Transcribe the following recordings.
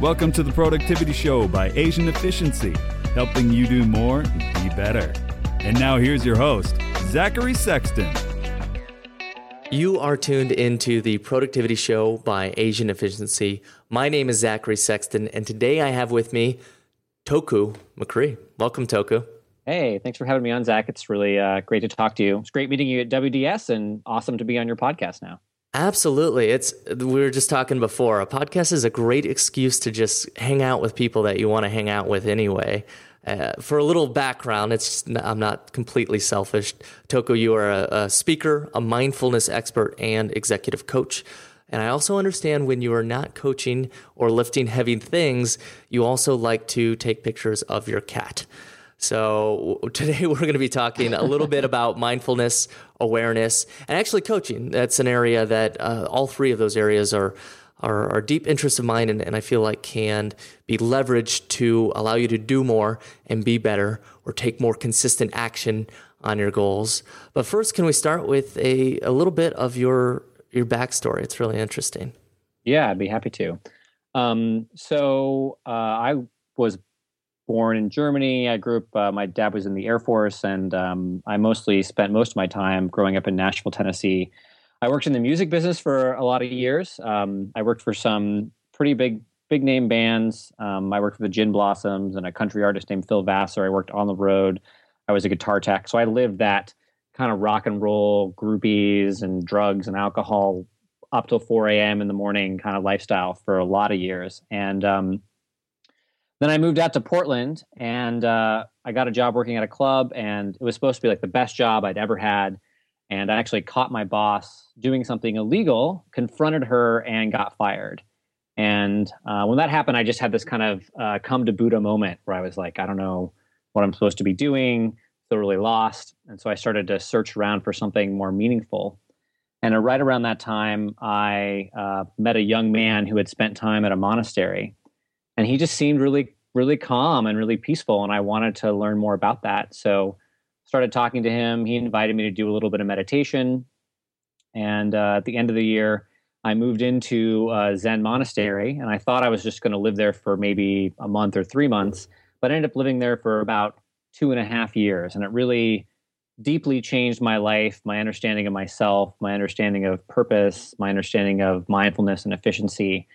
Welcome to the Productivity Show by Asian Efficiency, helping you do more and be better. And now here's your host, Zachary Sexton. You are tuned into the Productivity Show by Asian Efficiency. My name is Zachary Sexton, and today I have with me Toku McCree. Welcome, Toku. Hey, thanks for having me on, Zach. It's really uh, great to talk to you. It's great meeting you at WDS and awesome to be on your podcast now. Absolutely. It's we were just talking before. A podcast is a great excuse to just hang out with people that you want to hang out with anyway. Uh, for a little background, it's I'm not completely selfish. Toku, you are a, a speaker, a mindfulness expert, and executive coach. And I also understand when you are not coaching or lifting heavy things, you also like to take pictures of your cat. So today we're going to be talking a little bit about mindfulness, awareness, and actually coaching. That's an area that uh, all three of those areas are, are, are deep interests of mine, and, and I feel like can be leveraged to allow you to do more and be better, or take more consistent action on your goals. But first, can we start with a, a little bit of your your backstory? It's really interesting. Yeah, I'd be happy to. Um, so uh, I was born in Germany. I grew up, uh, my dad was in the Air Force, and um, I mostly spent most of my time growing up in Nashville, Tennessee. I worked in the music business for a lot of years. Um, I worked for some pretty big, big name bands. Um, I worked for the Gin Blossoms and a country artist named Phil Vassar. I worked on the road. I was a guitar tech. So I lived that kind of rock and roll groupies and drugs and alcohol up till 4 a.m. in the morning kind of lifestyle for a lot of years. And um, then I moved out to Portland and uh, I got a job working at a club, and it was supposed to be like the best job I'd ever had. And I actually caught my boss doing something illegal, confronted her, and got fired. And uh, when that happened, I just had this kind of uh, come to Buddha moment where I was like, I don't know what I'm supposed to be doing, really lost. And so I started to search around for something more meaningful. And uh, right around that time, I uh, met a young man who had spent time at a monastery and he just seemed really really calm and really peaceful and i wanted to learn more about that. So started talking to him. He invited me to do a little bit of meditation and uh, at the end of the year i moved into a zen monastery and i thought i was just going to live there for maybe a month or three months but i ended up living there for about two and a half years and it really deeply changed my life my understanding of myself my understanding of purpose my understanding of mindfulness and efficiency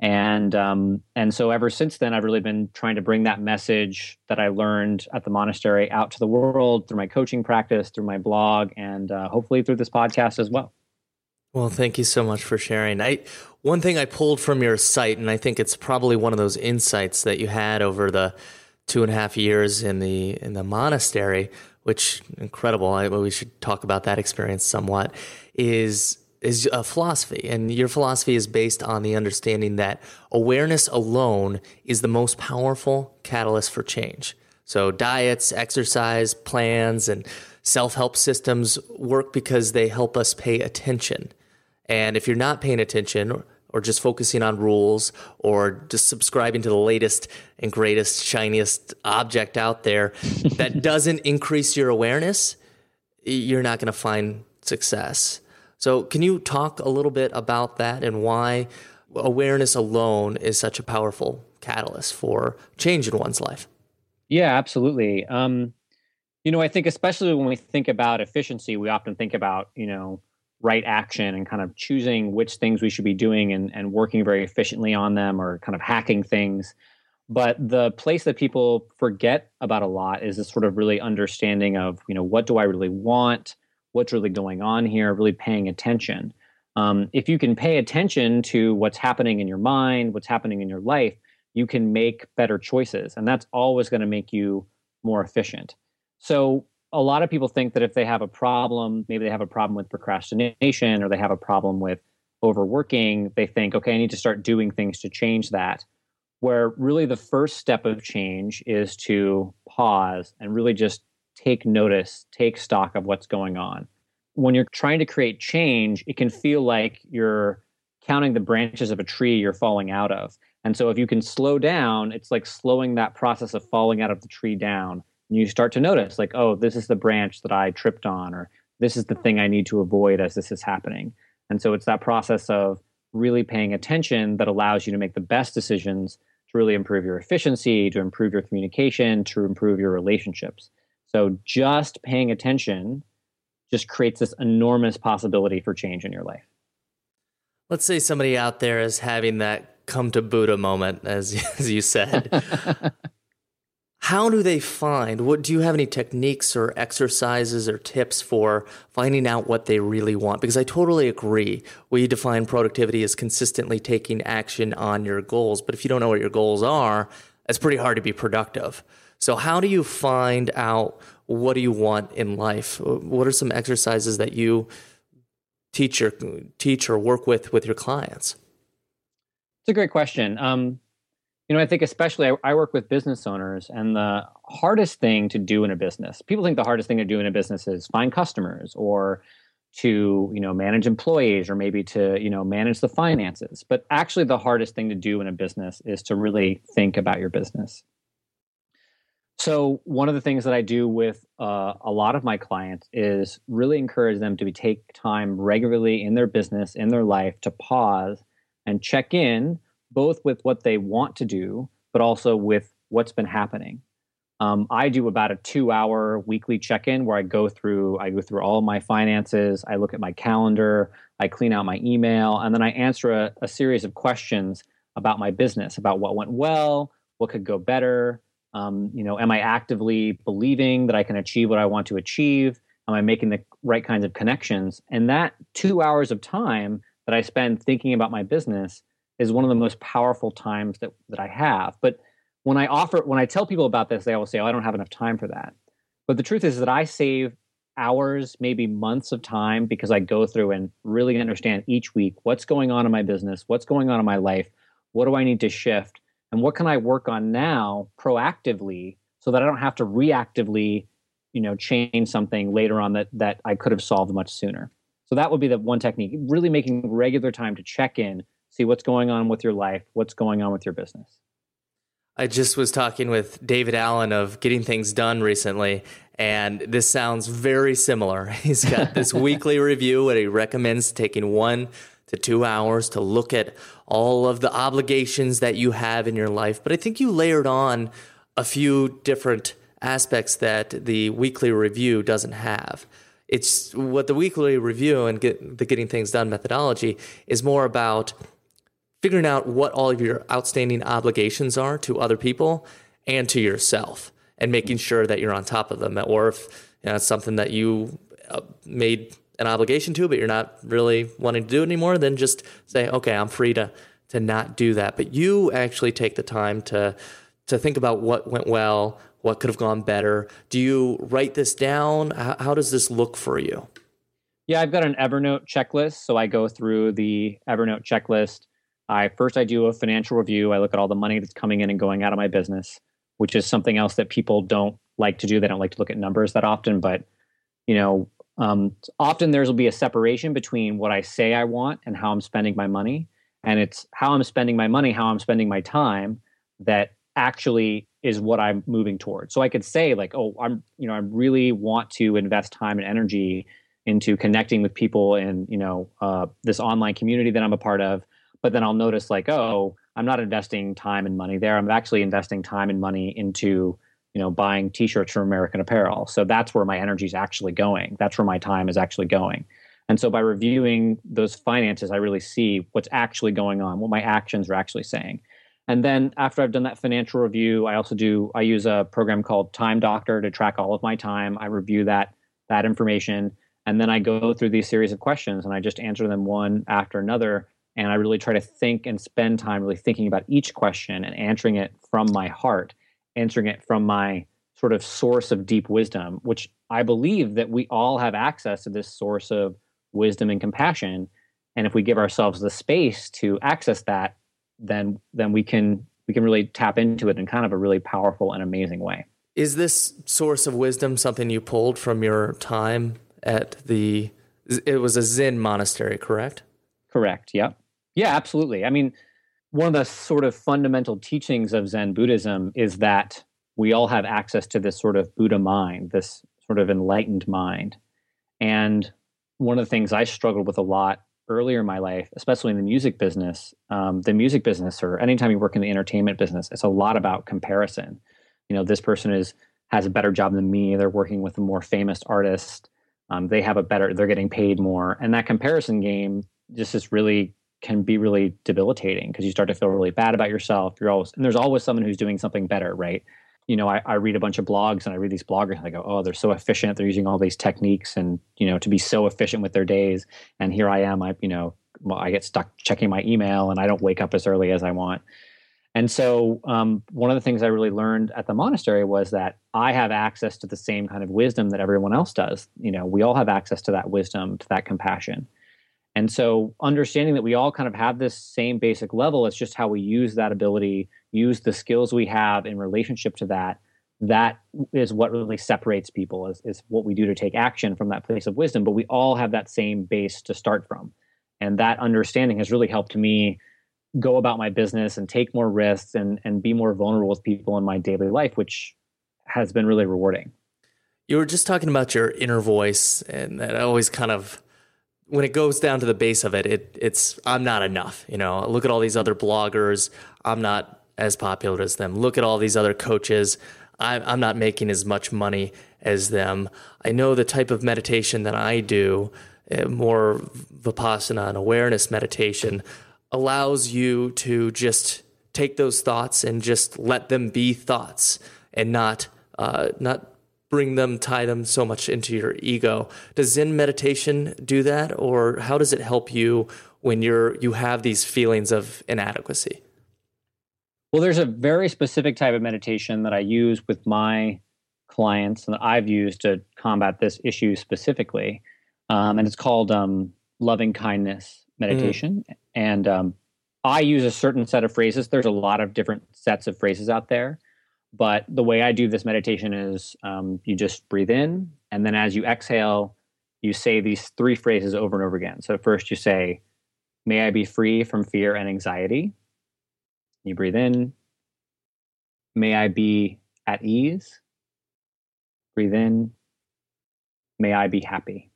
and um, and so ever since then i've really been trying to bring that message that i learned at the monastery out to the world through my coaching practice through my blog and uh, hopefully through this podcast as well. Well thank you so much for sharing. I one thing i pulled from your site and i think it's probably one of those insights that you had over the two and a half years in the in the monastery which incredible I, we should talk about that experience somewhat is is a philosophy, and your philosophy is based on the understanding that awareness alone is the most powerful catalyst for change. So, diets, exercise, plans, and self help systems work because they help us pay attention. And if you're not paying attention, or just focusing on rules, or just subscribing to the latest and greatest, shiniest object out there that doesn't increase your awareness, you're not going to find success. So, can you talk a little bit about that and why awareness alone is such a powerful catalyst for change in one's life? Yeah, absolutely. Um, you know, I think especially when we think about efficiency, we often think about, you know, right action and kind of choosing which things we should be doing and, and working very efficiently on them or kind of hacking things. But the place that people forget about a lot is this sort of really understanding of, you know, what do I really want? What's really going on here, really paying attention. Um, if you can pay attention to what's happening in your mind, what's happening in your life, you can make better choices. And that's always going to make you more efficient. So, a lot of people think that if they have a problem, maybe they have a problem with procrastination or they have a problem with overworking, they think, okay, I need to start doing things to change that. Where really the first step of change is to pause and really just take notice, take stock of what's going on. When you're trying to create change, it can feel like you're counting the branches of a tree you're falling out of. And so if you can slow down, it's like slowing that process of falling out of the tree down. And you start to notice, like, oh, this is the branch that I tripped on, or this is the thing I need to avoid as this is happening. And so it's that process of really paying attention that allows you to make the best decisions to really improve your efficiency, to improve your communication, to improve your relationships. So just paying attention just creates this enormous possibility for change in your life. Let's say somebody out there is having that come to Buddha moment, as, as you said. How do they find? What do you have any techniques or exercises or tips for finding out what they really want? Because I totally agree. We define productivity as consistently taking action on your goals, but if you don't know what your goals are, it's pretty hard to be productive. So how do you find out what do you want in life? What are some exercises that you teach your teach or work with with your clients? It's a great question. Um, you know, I think especially I, I, work with business owners, and the hardest thing to do in a business, people think the hardest thing to do in a business is find customers or to, you know, manage employees or maybe to, you know, manage the finances. But actually, the hardest thing to do in a business is to really think about your business. So, one of the things that I do with uh, a lot of my clients is really encourage them to take time regularly in their business, in their life, to pause and check in both with what they want to do, but also with what's been happening. Um, I do about a two-hour weekly check-in where I go through I go through all my finances, I look at my calendar, I clean out my email, and then I answer a, a series of questions about my business, about what went well, what could go better. Um, you know, am I actively believing that I can achieve what I want to achieve? Am I making the right kinds of connections? And that two hours of time that I spend thinking about my business is one of the most powerful times that that I have. But when I offer when I tell people about this, they always say, "Oh, I don't have enough time for that." But the truth is that I save hours, maybe months of time because I go through and really understand each week what's going on in my business, what's going on in my life, what do I need to shift, and what can I work on now proactively so that I don't have to reactively, you know, change something later on that that I could have solved much sooner. So that would be the one technique, really making regular time to check in see what's going on with your life, what's going on with your business. I just was talking with David Allen of Getting Things Done recently, and this sounds very similar. He's got this weekly review and he recommends taking one to two hours to look at all of the obligations that you have in your life. But I think you layered on a few different aspects that the weekly review doesn't have. It's what the weekly review and get, the Getting Things Done methodology is more about figuring out what all of your outstanding obligations are to other people and to yourself and making sure that you're on top of them or if you know, it's something that you uh, made an obligation to but you're not really wanting to do it anymore then just say okay i'm free to to not do that. But you actually take the time to to think about what went well what could have gone better. Do you write this down? How, how does this look for you? Yeah i've got an Evernote checklist. So i go through the Evernote checklist. I first I do a financial review. I look at all the money that's coming in and going out of my business, which is something else that people don't like to do. They don't like to look at numbers that often, but you know, um, often there's will be a separation between what I say I want and how I'm spending my money, and it's how I'm spending my money, how I'm spending my time that actually is what I'm moving towards. So I could say like, oh, I'm you know I really want to invest time and energy into connecting with people in you know uh, this online community that I'm a part of but then I'll notice like, oh, I'm not investing time and money there. I'm actually investing time and money into, you know, buying t-shirts from American Apparel. So that's where my energy is actually going. That's where my time is actually going. And so by reviewing those finances, I really see what's actually going on, what my actions are actually saying. And then after I've done that financial review, I also do I use a program called Time Doctor to track all of my time. I review that that information and then I go through these series of questions and I just answer them one after another and I really try to think and spend time really thinking about each question and answering it from my heart, answering it from my sort of source of deep wisdom, which I believe that we all have access to this source of wisdom and compassion. And if we give ourselves the space to access that, then then we can we can really tap into it in kind of a really powerful and amazing way. Is this source of wisdom something you pulled from your time at the it was a Zen monastery, correct? Correct. Yep. Yeah, absolutely. I mean, one of the sort of fundamental teachings of Zen Buddhism is that we all have access to this sort of Buddha mind, this sort of enlightened mind. And one of the things I struggled with a lot earlier in my life, especially in the music business, um, the music business, or anytime you work in the entertainment business, it's a lot about comparison. You know, this person is has a better job than me. They're working with a more famous artist. Um, they have a better. They're getting paid more, and that comparison game just is really can be really debilitating because you start to feel really bad about yourself. You're always and there's always someone who's doing something better, right? You know, I, I read a bunch of blogs and I read these bloggers and I go, oh, they're so efficient. They're using all these techniques and you know to be so efficient with their days. And here I am. I you know I get stuck checking my email and I don't wake up as early as I want. And so, um, one of the things I really learned at the monastery was that I have access to the same kind of wisdom that everyone else does. You know, we all have access to that wisdom, to that compassion. And so, understanding that we all kind of have this same basic level, it's just how we use that ability, use the skills we have in relationship to that. That is what really separates people, is, is what we do to take action from that place of wisdom. But we all have that same base to start from. And that understanding has really helped me go about my business and take more risks and, and be more vulnerable with people in my daily life, which has been really rewarding. You were just talking about your inner voice, and that always kind of when it goes down to the base of it, it it's I'm not enough. You know, look at all these other bloggers. I'm not as popular as them. Look at all these other coaches. I'm, I'm not making as much money as them. I know the type of meditation that I do, eh, more vipassana and awareness meditation, allows you to just take those thoughts and just let them be thoughts and not uh, not bring them, tie them so much into your ego. Does Zen meditation do that, or how does it help you when you're you have these feelings of inadequacy? Well, there's a very specific type of meditation that I use with my clients and that I've used to combat this issue specifically, um, and it's called um, loving kindness meditation. Mm. And um, I use a certain set of phrases. There's a lot of different sets of phrases out there. But the way I do this meditation is um, you just breathe in, and then as you exhale, you say these three phrases over and over again. So first you say, May I be free from fear and anxiety. You breathe in. May I be at ease. Breathe in. May I be happy.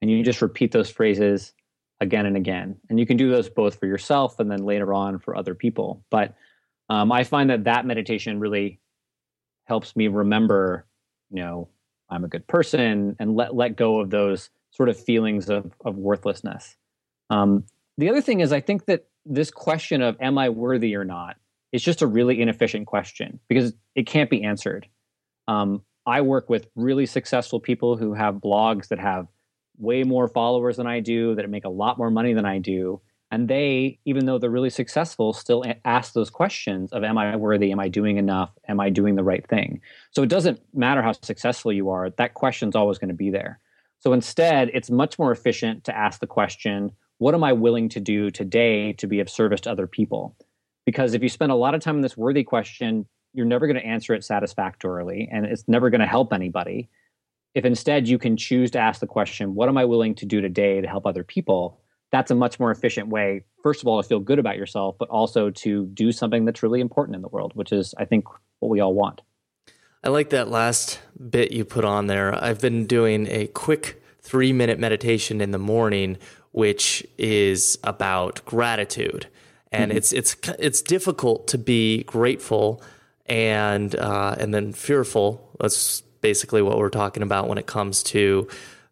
And you just repeat those phrases again and again. And you can do those both for yourself and then later on for other people. But um, I find that that meditation really helps me remember, you know, I'm a good person and let let go of those sort of feelings of of worthlessness. Um, the other thing is, I think that this question of "Am I worthy or not?" is just a really inefficient question because it can't be answered. Um, I work with really successful people who have blogs that have way more followers than I do, that make a lot more money than I do, and they even though they're really successful still ask those questions of am i worthy? Am i doing enough? Am i doing the right thing? So it doesn't matter how successful you are that question's always going to be there. So instead it's much more efficient to ask the question what am i willing to do today to be of service to other people? Because if you spend a lot of time on this worthy question you're never going to answer it satisfactorily and it's never going to help anybody. If instead you can choose to ask the question what am i willing to do today to help other people that's a much more efficient way, first of all, to feel good about yourself, but also to do something that's really important in the world, which is, I think, what we all want. I like that last bit you put on there. I've been doing a quick three minute meditation in the morning, which is about gratitude. And mm-hmm. it's it's it's difficult to be grateful and uh, and then fearful. That's basically what we're talking about when it comes to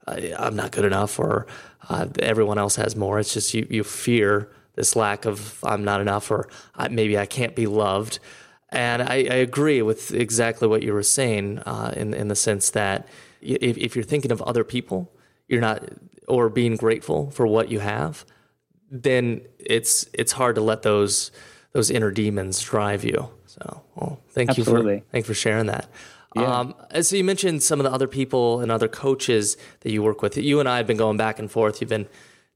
uh, I'm not good enough or uh, everyone else has more. It's just you, you fear this lack of I'm not enough or maybe I can't be loved. And I, I, agree with exactly what you were saying uh, in in the sense that if, if you're thinking of other people, you're not or being grateful for what you have, then it's it's hard to let those those inner demons drive you. So, well, thank Absolutely. you for thank you for sharing that. Yeah. Um, so you mentioned some of the other people and other coaches that you work with. You and I have been going back and forth. You've been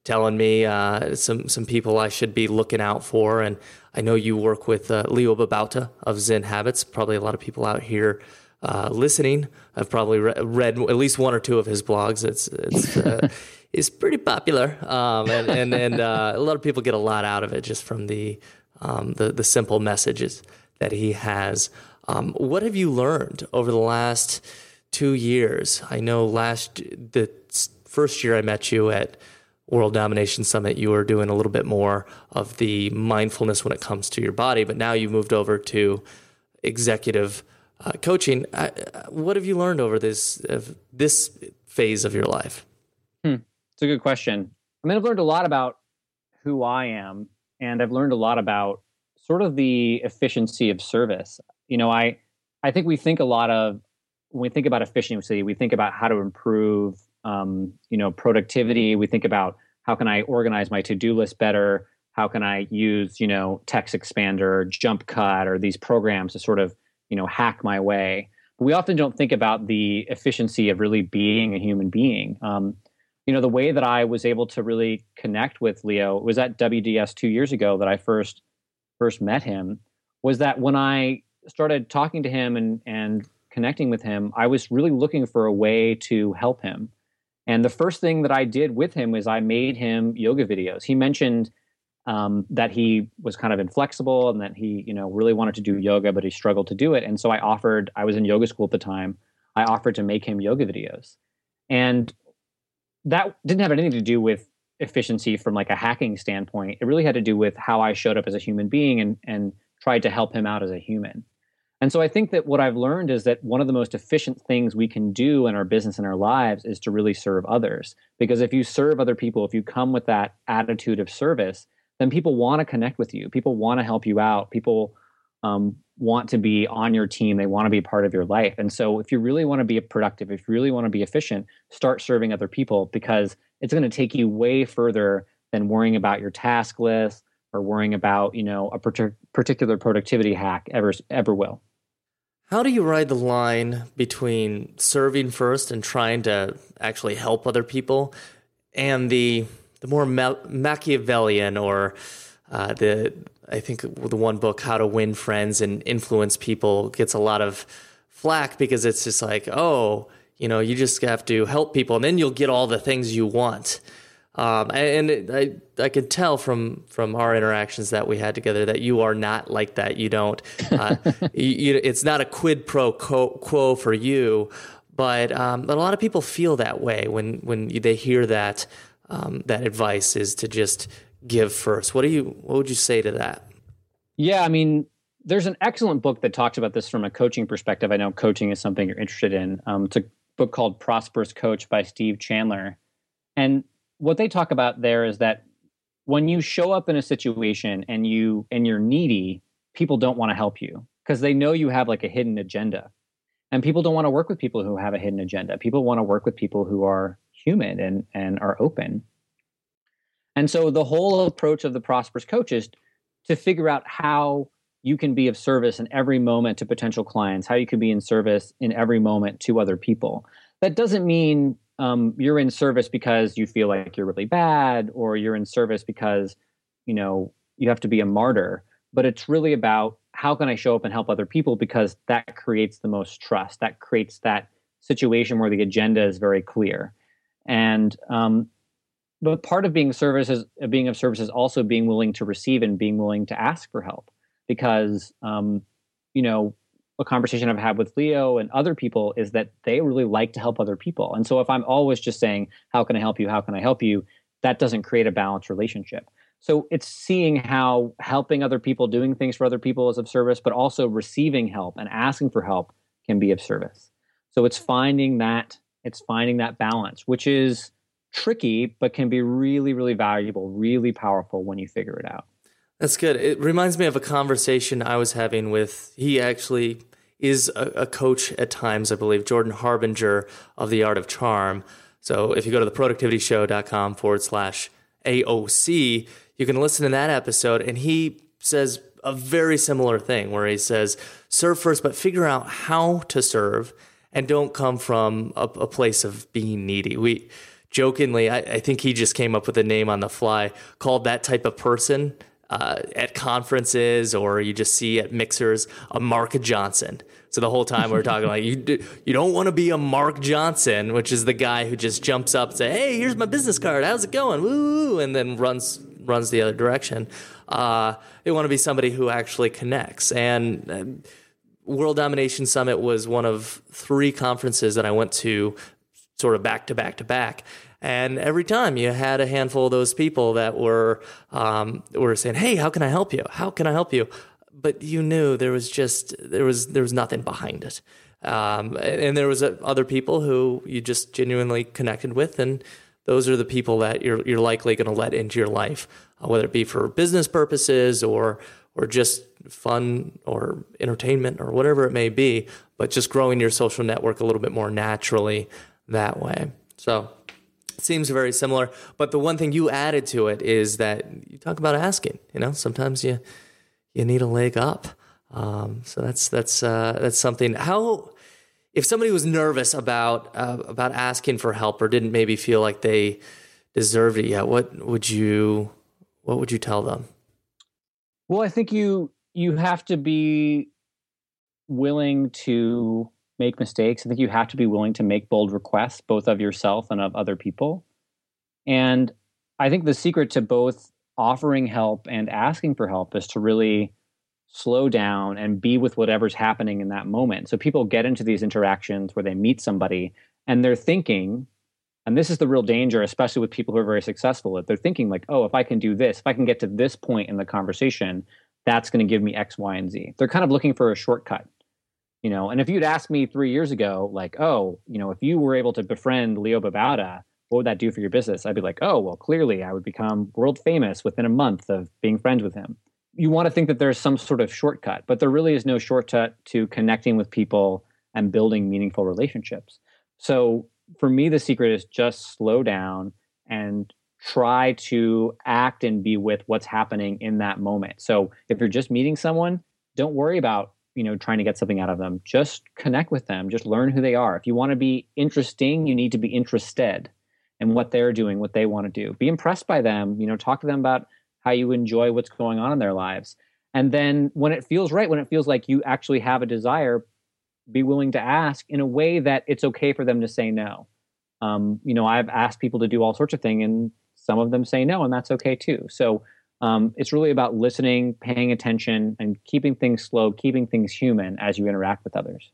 telling me uh, some some people I should be looking out for, and I know you work with uh, Leo Babauta of Zen Habits. Probably a lot of people out here uh, listening have probably re- read at least one or two of his blogs. It's it's uh, it's pretty popular, um, and and, and uh, a lot of people get a lot out of it just from the um, the the simple messages that he has. Um, what have you learned over the last two years? I know last the first year I met you at World Domination Summit, you were doing a little bit more of the mindfulness when it comes to your body, but now you've moved over to executive uh, coaching. Uh, what have you learned over this this phase of your life? Hmm. It's a good question. I mean, I've learned a lot about who I am, and I've learned a lot about sort of the efficiency of service. You know, I I think we think a lot of when we think about efficiency, we think about how to improve, um, you know, productivity. We think about how can I organize my to-do list better? How can I use, you know, TextExpander, jump cut, or these programs to sort of, you know, hack my way? But we often don't think about the efficiency of really being a human being. Um, you know, the way that I was able to really connect with Leo was at WDS two years ago that I first first met him. Was that when I started talking to him and and connecting with him, I was really looking for a way to help him. And the first thing that I did with him was I made him yoga videos. He mentioned um, that he was kind of inflexible and that he, you know, really wanted to do yoga, but he struggled to do it. And so I offered. I was in yoga school at the time. I offered to make him yoga videos, and that didn't have anything to do with efficiency from like a hacking standpoint. It really had to do with how I showed up as a human being and and tried to help him out as a human. And so I think that what I've learned is that one of the most efficient things we can do in our business and our lives is to really serve others. Because if you serve other people, if you come with that attitude of service, then people want to connect with you. People want to help you out. People um, want to be on your team. They want to be part of your life. And so if you really want to be productive, if you really want to be efficient, start serving other people because it's going to take you way further than worrying about your task list or worrying about, you know, a particular productivity hack ever ever will. How do you ride the line between serving first and trying to actually help other people, and the the more Machiavellian or uh, the I think the one book How to Win Friends and Influence People gets a lot of flack because it's just like oh you know you just have to help people and then you'll get all the things you want. Um, and it, I I could tell from from our interactions that we had together that you are not like that. You don't. Uh, you, you, it's not a quid pro quo for you, but um, but a lot of people feel that way when when they hear that um, that advice is to just give first. What do you what would you say to that? Yeah, I mean, there's an excellent book that talks about this from a coaching perspective. I know coaching is something you're interested in. Um, it's a book called Prosperous Coach by Steve Chandler, and what they talk about there is that when you show up in a situation and you and you're needy, people don't want to help you because they know you have like a hidden agenda. And people don't want to work with people who have a hidden agenda. People want to work with people who are human and and are open. And so the whole approach of the prosperous coach is to figure out how you can be of service in every moment to potential clients, how you can be in service in every moment to other people. That doesn't mean um, you're in service because you feel like you're really bad or you're in service because you know you have to be a martyr. But it's really about how can i show up and help other people because that creates the most trust. That creates that situation where the agenda is very clear. And um, but part of being service is being of service is also being willing to receive and being willing to ask for help because um, you know a conversation I've had with Leo and other people is that they really like to help other people. And so if I'm always just saying, How can I help you? How can I help you? That doesn't create a balanced relationship. So it's seeing how helping other people, doing things for other people is of service, but also receiving help and asking for help can be of service. So it's finding that it's finding that balance, which is tricky, but can be really, really valuable, really powerful when you figure it out. That's good. It reminds me of a conversation I was having with, he actually is a, a, coach at times, I believe, Jordan Harbinger of The Art of Charm. So if you go to theproductivityshow.com forward slash AOC, you can listen to that episode. And he says a very similar thing where he says, serve first, but figure out how to serve and don't come from a, a place of being needy. We jokingly, I, I think he just came up with a name on the fly called that type of person uh, at conferences or you just see at mixers a Mark Johnson. So the whole time we're talking like you you don't want to be a Mark Johnson, which is the guy who just jumps up and say, "Hey, here's my business card. How's it going?" Woo, and then runs runs the other direction. Uh, they want to be somebody who actually connects. And uh, World Domination Summit was one of three conferences that I went to, sort of back to back to back. And every time you had a handful of those people that were um, were saying, "Hey, how can I help you? How can I help you?" But you knew there was just there was there was nothing behind it. Um, and there was uh, other people who you just genuinely connected with, and those are the people that you're you're likely going to let into your life, uh, whether it be for business purposes or or just fun or entertainment or whatever it may be, but just growing your social network a little bit more naturally that way. So it seems very similar. But the one thing you added to it is that you talk about asking. You know, sometimes you you need a leg up. Um, so that's that's uh, that's something. How if somebody was nervous about uh, about asking for help or didn't maybe feel like they deserved it yet, what would you what would you tell them? Well, I think you you have to be willing to make mistakes. I think you have to be willing to make bold requests, both of yourself and of other people. And I think the secret to both offering help and asking for help is to really slow down and be with whatever's happening in that moment. So people get into these interactions where they meet somebody and they're thinking, and this is the real danger, especially with people who are very successful, that they're thinking like, oh, if I can do this, if I can get to this point in the conversation, that's going to give me X, Y, and Z. They're kind of looking for a shortcut. You know, and if you'd asked me three years ago, like, oh, you know, if you were able to befriend Leo Babauta, what would that do for your business? I'd be like, oh, well, clearly I would become world famous within a month of being friends with him you want to think that there's some sort of shortcut, but there really is no shortcut to connecting with people and building meaningful relationships. So for me, the secret is just slow down and try to act and be with what's happening in that moment. So if you're just meeting someone, don't worry about you know trying to get something out of them just connect with them just learn who they are if you want to be interesting you need to be interested in what they're doing what they want to do be impressed by them you know talk to them about how you enjoy what's going on in their lives. And then when it feels right, when it feels like you actually have a desire, be willing to ask in a way that it's okay for them to say no. Um, you know, I've asked people to do all sorts of things, and some of them say no, and that's okay too. So um, it's really about listening, paying attention, and keeping things slow, keeping things human as you interact with others.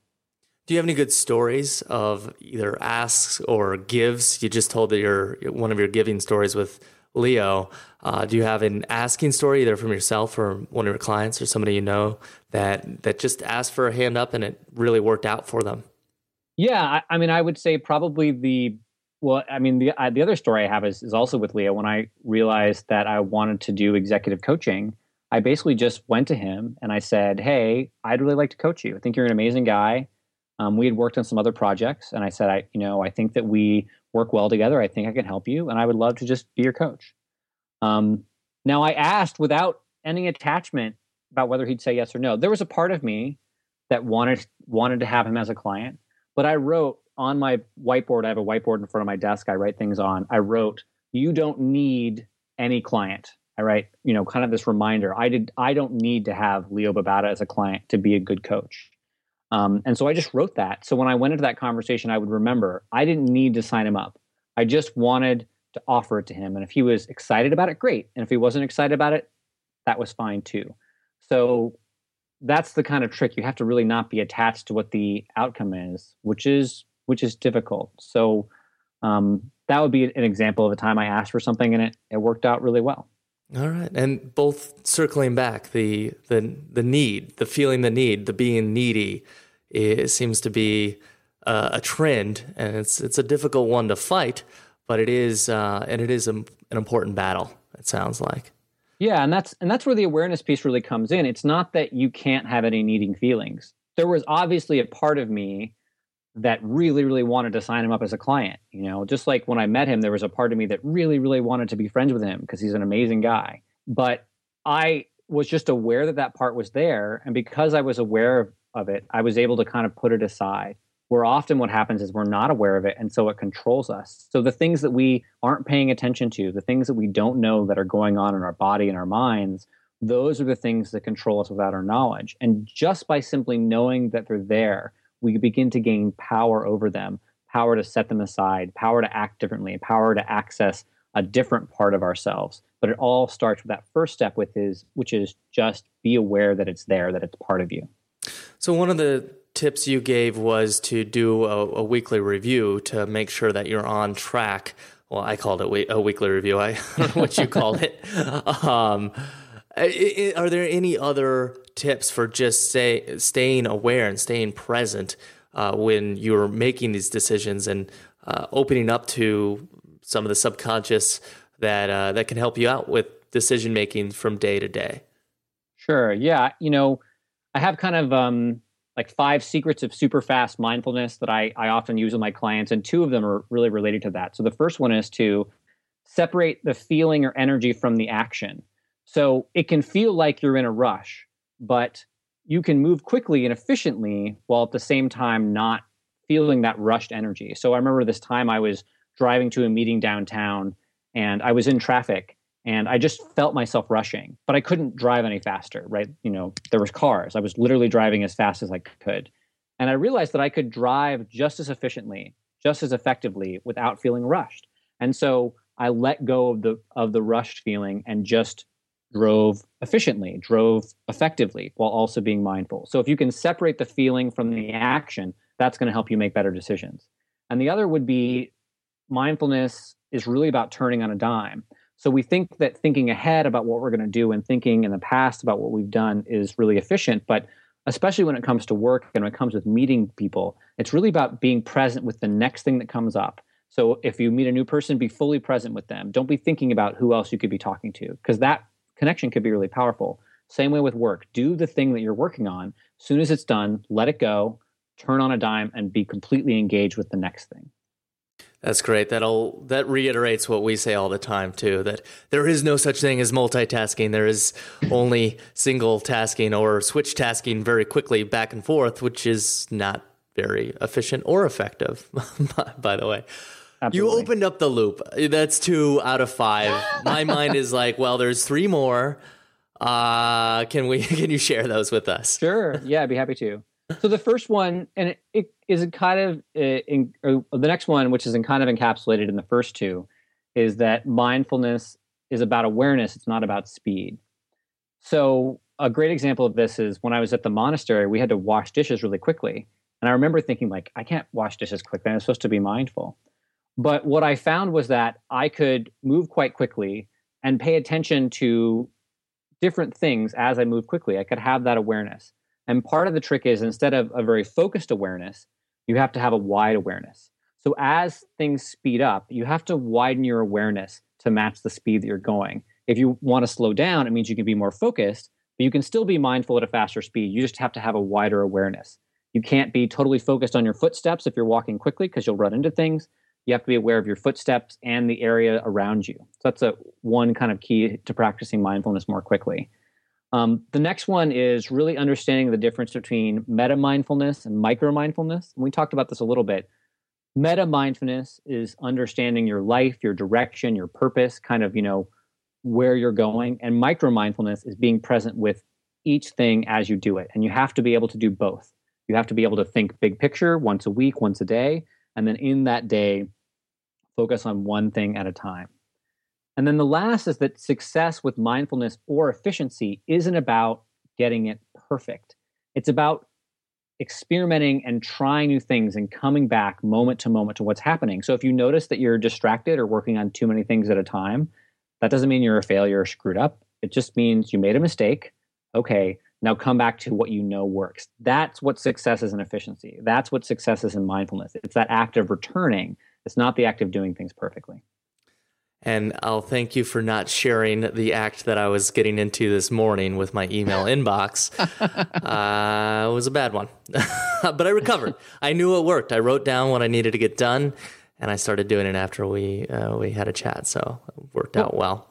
Do you have any good stories of either asks or gives? You just told that your one of your giving stories with Leo. Uh, do you have an asking story either from yourself or one of your clients or somebody you know that that just asked for a hand up and it really worked out for them? Yeah, I, I mean, I would say probably the well, I mean, the the other story I have is is also with Leo. When I realized that I wanted to do executive coaching, I basically just went to him and I said, "Hey, I'd really like to coach you. I think you're an amazing guy. Um, we had worked on some other projects, and I said, I, you know, I think that we work well together. I think I can help you, and I would love to just be your coach. Um, now, I asked without any attachment about whether he'd say yes or no. There was a part of me that wanted wanted to have him as a client, but I wrote on my whiteboard. I have a whiteboard in front of my desk. I write things on. I wrote, "You don't need any client." I write, you know, kind of this reminder. I did. I don't need to have Leo Babauta as a client to be a good coach. Um, and so I just wrote that. So when I went into that conversation, I would remember I didn't need to sign him up. I just wanted to offer it to him. And if he was excited about it, great. And if he wasn't excited about it, that was fine too. So that's the kind of trick. You have to really not be attached to what the outcome is, which is which is difficult. So um, that would be an example of a time I asked for something and it, it worked out really well. All right, and both circling back the the the need, the feeling the need, the being needy, it seems to be uh, a trend, and it's it's a difficult one to fight, but it is uh, and it is a, an important battle. It sounds like. Yeah, and that's and that's where the awareness piece really comes in. It's not that you can't have any needing feelings. There was obviously a part of me that really, really wanted to sign him up as a client. You know, just like when I met him, there was a part of me that really, really wanted to be friends with him because he's an amazing guy. But I was just aware that that part was there. And because I was aware of, of it, I was able to kind of put it aside. Where often what happens is we're not aware of it. And so it controls us. So the things that we aren't paying attention to, the things that we don't know that are going on in our body and our minds, those are the things that control us without our knowledge. And just by simply knowing that they're there, we begin to gain power over them, power to set them aside, power to act differently, power to access a different part of ourselves. But it all starts with that first step with is which is just be aware that it's there, that it's part of you. So one of the tips you gave was to do a, a weekly review to make sure that you're on track well, I called it a weekly review. I don't know what you called it. Um, are there any other tips for just say staying aware and staying present uh, when you're making these decisions and uh, opening up to some of the subconscious that uh, that can help you out with decision making from day to day? Sure. Yeah. You know, I have kind of um, like five secrets of super fast mindfulness that I, I often use with my clients, and two of them are really related to that. So the first one is to separate the feeling or energy from the action. So it can feel like you're in a rush, but you can move quickly and efficiently while at the same time not feeling that rushed energy. So I remember this time I was driving to a meeting downtown and I was in traffic and I just felt myself rushing, but I couldn't drive any faster, right? You know, there was cars. I was literally driving as fast as I could. And I realized that I could drive just as efficiently, just as effectively without feeling rushed. And so I let go of the of the rushed feeling and just drove efficiently, drove effectively while also being mindful. So if you can separate the feeling from the action, that's going to help you make better decisions. And the other would be mindfulness is really about turning on a dime. So we think that thinking ahead about what we're going to do and thinking in the past about what we've done is really efficient, but especially when it comes to work and when it comes with meeting people, it's really about being present with the next thing that comes up. So if you meet a new person, be fully present with them. Don't be thinking about who else you could be talking to because that connection could be really powerful. Same way with work. Do the thing that you're working on. Soon as it's done, let it go, turn on a dime, and be completely engaged with the next thing. That's great. That'll that reiterates what we say all the time too. That there is no such thing as multitasking. There is only single tasking or switch tasking very quickly back and forth, which is not very efficient or effective. by the way, Absolutely. You opened up the loop. That's two out of five. My mind is like, well, there's three more. Uh, can we? Can you share those with us? Sure. Yeah, I'd be happy to. So the first one, and it, it is kind of uh, in, uh, the next one, which is in kind of encapsulated in the first two, is that mindfulness is about awareness. It's not about speed. So a great example of this is when I was at the monastery, we had to wash dishes really quickly, and I remember thinking like, I can't wash dishes quickly. I'm supposed to be mindful. But what I found was that I could move quite quickly and pay attention to different things as I move quickly. I could have that awareness. And part of the trick is instead of a very focused awareness, you have to have a wide awareness. So as things speed up, you have to widen your awareness to match the speed that you're going. If you want to slow down, it means you can be more focused, but you can still be mindful at a faster speed. You just have to have a wider awareness. You can't be totally focused on your footsteps if you're walking quickly because you'll run into things you have to be aware of your footsteps and the area around you. So that's a one kind of key to practicing mindfulness more quickly. Um, the next one is really understanding the difference between meta mindfulness and micro mindfulness. And we talked about this a little bit. Meta mindfulness is understanding your life, your direction, your purpose, kind of, you know, where you're going. And micro mindfulness is being present with each thing as you do it. And you have to be able to do both. You have to be able to think big picture once a week, once a day. And then in that day, focus on one thing at a time. And then the last is that success with mindfulness or efficiency isn't about getting it perfect. It's about experimenting and trying new things and coming back moment to moment to what's happening. So if you notice that you're distracted or working on too many things at a time, that doesn't mean you're a failure or screwed up. It just means you made a mistake. Okay, now come back to what you know works. That's what success is in efficiency. That's what success is in mindfulness. It's that act of returning it's not the act of doing things perfectly. And I'll thank you for not sharing the act that I was getting into this morning with my email inbox. Uh, it was a bad one, but I recovered. I knew it worked. I wrote down what I needed to get done, and I started doing it after we uh, we had a chat. So it worked out well.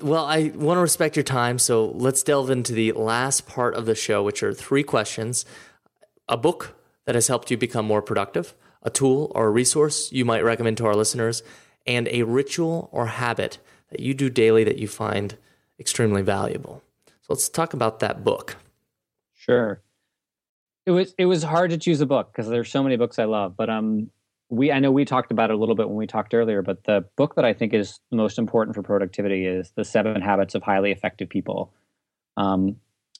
Well, I want to respect your time, so let's delve into the last part of the show, which are three questions: a book that has helped you become more productive a tool or a resource you might recommend to our listeners, and a ritual or habit that you do daily that you find extremely valuable. So let's talk about that book. Sure. It was it was hard to choose a book because there's so many books I love, but um we I know we talked about it a little bit when we talked earlier, but the book that I think is most important for productivity is The Seven Habits of Highly Effective People. Um,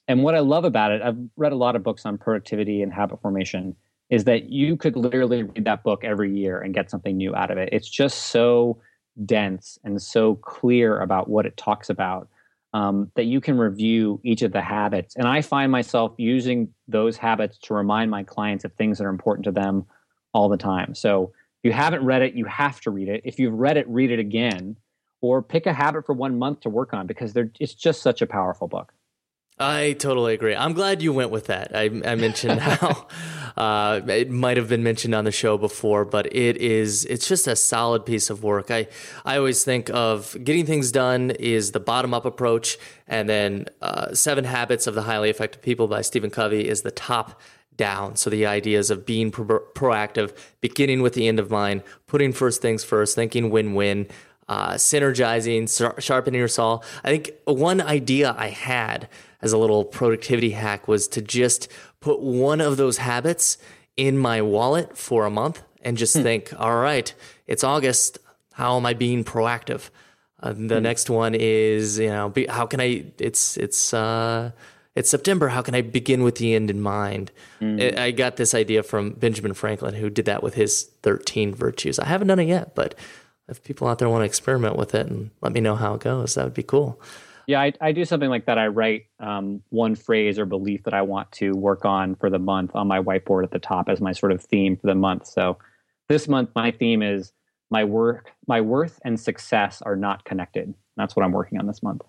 and what I love about it, I've read a lot of books on productivity and habit formation, is that you could literally read that book every year and get something new out of it. It's just so dense and so clear about what it talks about um, that you can review each of the habits. And I find myself using those habits to remind my clients of things that are important to them all the time. So if you haven't read it, you have to read it. If you've read it, read it again, or pick a habit for one month to work on because it's just such a powerful book. I totally agree. I'm glad you went with that. I, I mentioned how uh, it might have been mentioned on the show before, but it is it's just a solid piece of work. I I always think of getting things done is the bottom up approach, and then uh, Seven Habits of the Highly Effective People by Stephen Covey is the top down. So the ideas of being pro- proactive, beginning with the end of mind, putting first things first, thinking win win. Uh, synergizing, sharpening your saw. I think one idea I had as a little productivity hack was to just put one of those habits in my wallet for a month and just hmm. think, all right, it's August. How am I being proactive? Uh, the hmm. next one is, you know, be, how can I? It's it's uh, it's September. How can I begin with the end in mind? Hmm. I got this idea from Benjamin Franklin, who did that with his thirteen virtues. I haven't done it yet, but if people out there want to experiment with it and let me know how it goes, that would be cool. Yeah, I, I do something like that. I write um, one phrase or belief that I want to work on for the month on my whiteboard at the top as my sort of theme for the month. So this month, my theme is my work, my worth and success are not connected. That's what I'm working on this month.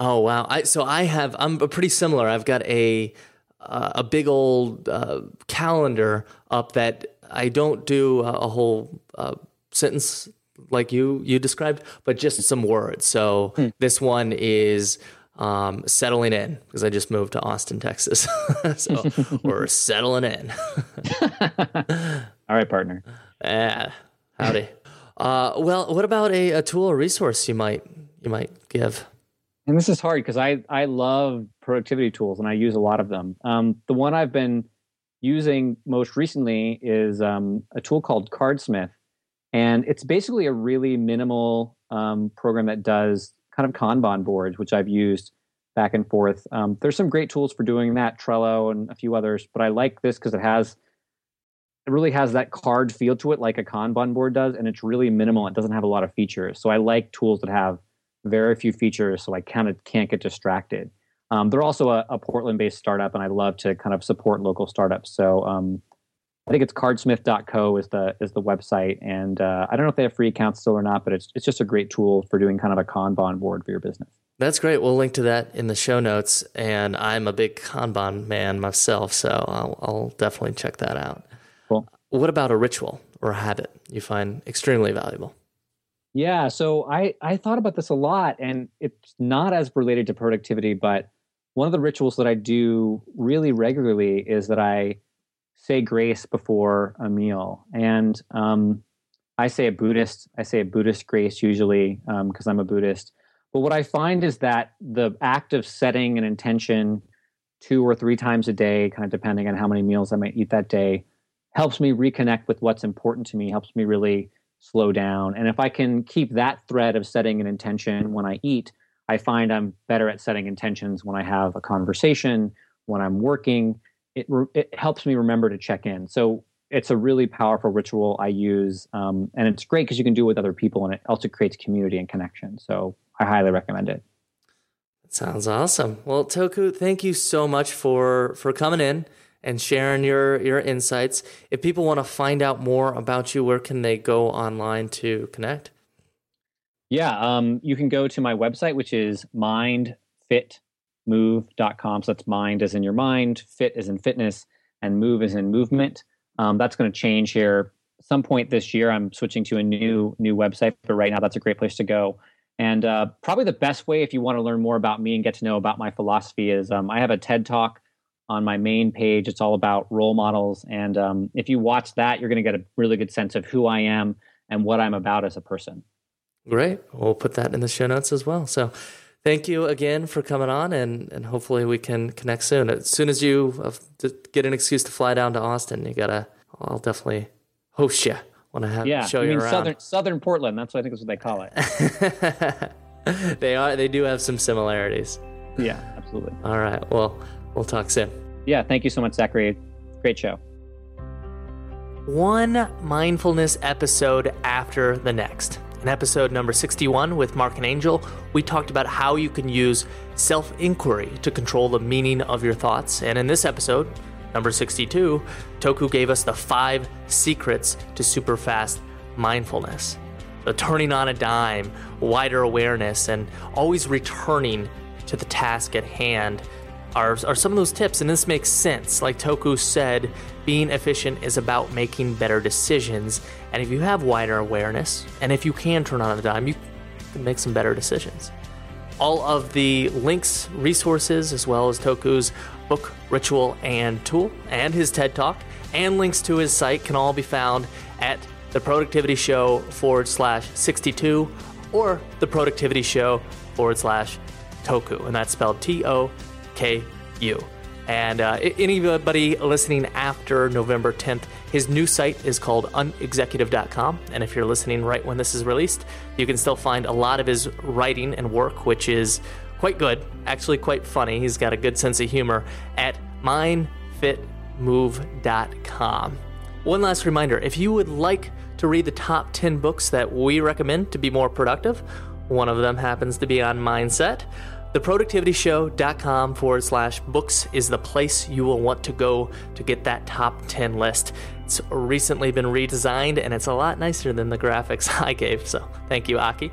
Oh wow! I so I have I'm pretty similar. I've got a uh, a big old uh, calendar up that I don't do a, a whole uh, sentence like you you described, but just some words. So hmm. this one is um, settling in because I just moved to Austin, Texas. so we're settling in. All right, partner. Yeah, howdy. Uh, well, what about a, a tool or resource you might you might give? And this is hard because I I love productivity tools and I use a lot of them. Um, the one I've been using most recently is um, a tool called Cardsmith, and it's basically a really minimal um, program that does kind of Kanban boards, which I've used back and forth. Um, there's some great tools for doing that, Trello and a few others, but I like this because it has it really has that card feel to it like a Kanban board does, and it's really minimal. It doesn't have a lot of features. So I like tools that have very few features so I kind of can't get distracted. Um, they're also a, a Portland-based startup, and I love to kind of support local startups. So um, I think it's cardsmith.co is the is the website, and uh, I don't know if they have free accounts still or not, but it's it's just a great tool for doing kind of a Kanban board for your business. That's great. We'll link to that in the show notes, and I'm a big Kanban man myself, so I'll, I'll definitely check that out. Cool. What about a ritual or a habit you find extremely valuable? Yeah, so I I thought about this a lot, and it's not as related to productivity, but one of the rituals that I do really regularly is that I say grace before a meal. And um, I say a Buddhist, I say a Buddhist grace usually because um, I'm a Buddhist. But what I find is that the act of setting an intention two or three times a day, kind of depending on how many meals I might eat that day, helps me reconnect with what's important to me, helps me really slow down. And if I can keep that thread of setting an intention when I eat, I find I'm better at setting intentions when I have a conversation, when I'm working, it, it helps me remember to check in. So it's a really powerful ritual I use, um, and it's great because you can do it with other people, and it also creates community and connection. So I highly recommend it. That sounds awesome. Well, Toku, thank you so much for for coming in and sharing your your insights. If people want to find out more about you, where can they go online to connect? Yeah, um, you can go to my website, which is mindfit move.com. So that's mind as in your mind, fit as in fitness, and move as in movement. Um, that's going to change here. Some point this year, I'm switching to a new new website, but right now that's a great place to go. And uh, probably the best way, if you want to learn more about me and get to know about my philosophy, is um, I have a TED talk on my main page. It's all about role models, and um, if you watch that, you're going to get a really good sense of who I am and what I'm about as a person. Great. We'll put that in the show notes as well. So thank you again for coming on, and, and hopefully we can connect soon. As soon as you get an excuse to fly down to Austin, you gotta. I'll definitely host you when I have yeah, show you, you mean around. Southern Southern Portland. That's what I think is what they call it. they are. They do have some similarities. Yeah, absolutely. All right. Well, we'll talk soon. Yeah. Thank you so much, Zachary. Great show. one mindfulness episode after the next. In episode number 61 with Marc and Angel, we talked about how you can use self inquiry to control the meaning of your thoughts. And in this episode, number 62, Toku gave us the five secrets to super fast mindfulness. The turning on a dime, wider awareness, and always returning to the task at hand are, are some of those tips, and this makes sense. Like Toku said, being efficient is about making better decisions. And if you have wider awareness, and if you can turn on a dime, you can make some better decisions. All of the links, resources, as well as Toku's book, ritual, and tool, and his TED Talk, and links to his site can all be found at the Productivity Show forward slash 62 or the Productivity Show forward slash Toku. And that's spelled T O K U. And uh, anybody listening after November 10th, his new site is called unexecutive.com. And if you're listening right when this is released, you can still find a lot of his writing and work, which is quite good, actually quite funny. He's got a good sense of humor at mindfitmove.com. One last reminder if you would like to read the top 10 books that we recommend to be more productive, one of them happens to be on mindset. TheProductivityShow.com forward slash books is the place you will want to go to get that top 10 list. It's recently been redesigned and it's a lot nicer than the graphics I gave, so thank you, Aki.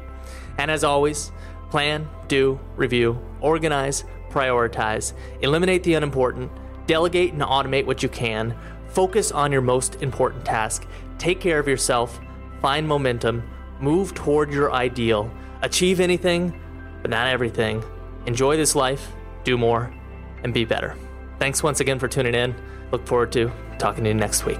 And as always, plan, do, review, organize, prioritize, eliminate the unimportant, delegate and automate what you can, focus on your most important task, take care of yourself, find momentum, move toward your ideal, achieve anything, but not everything enjoy this life, do more, and be better. Thanks once again for tuning in. Look forward to talking to you next week.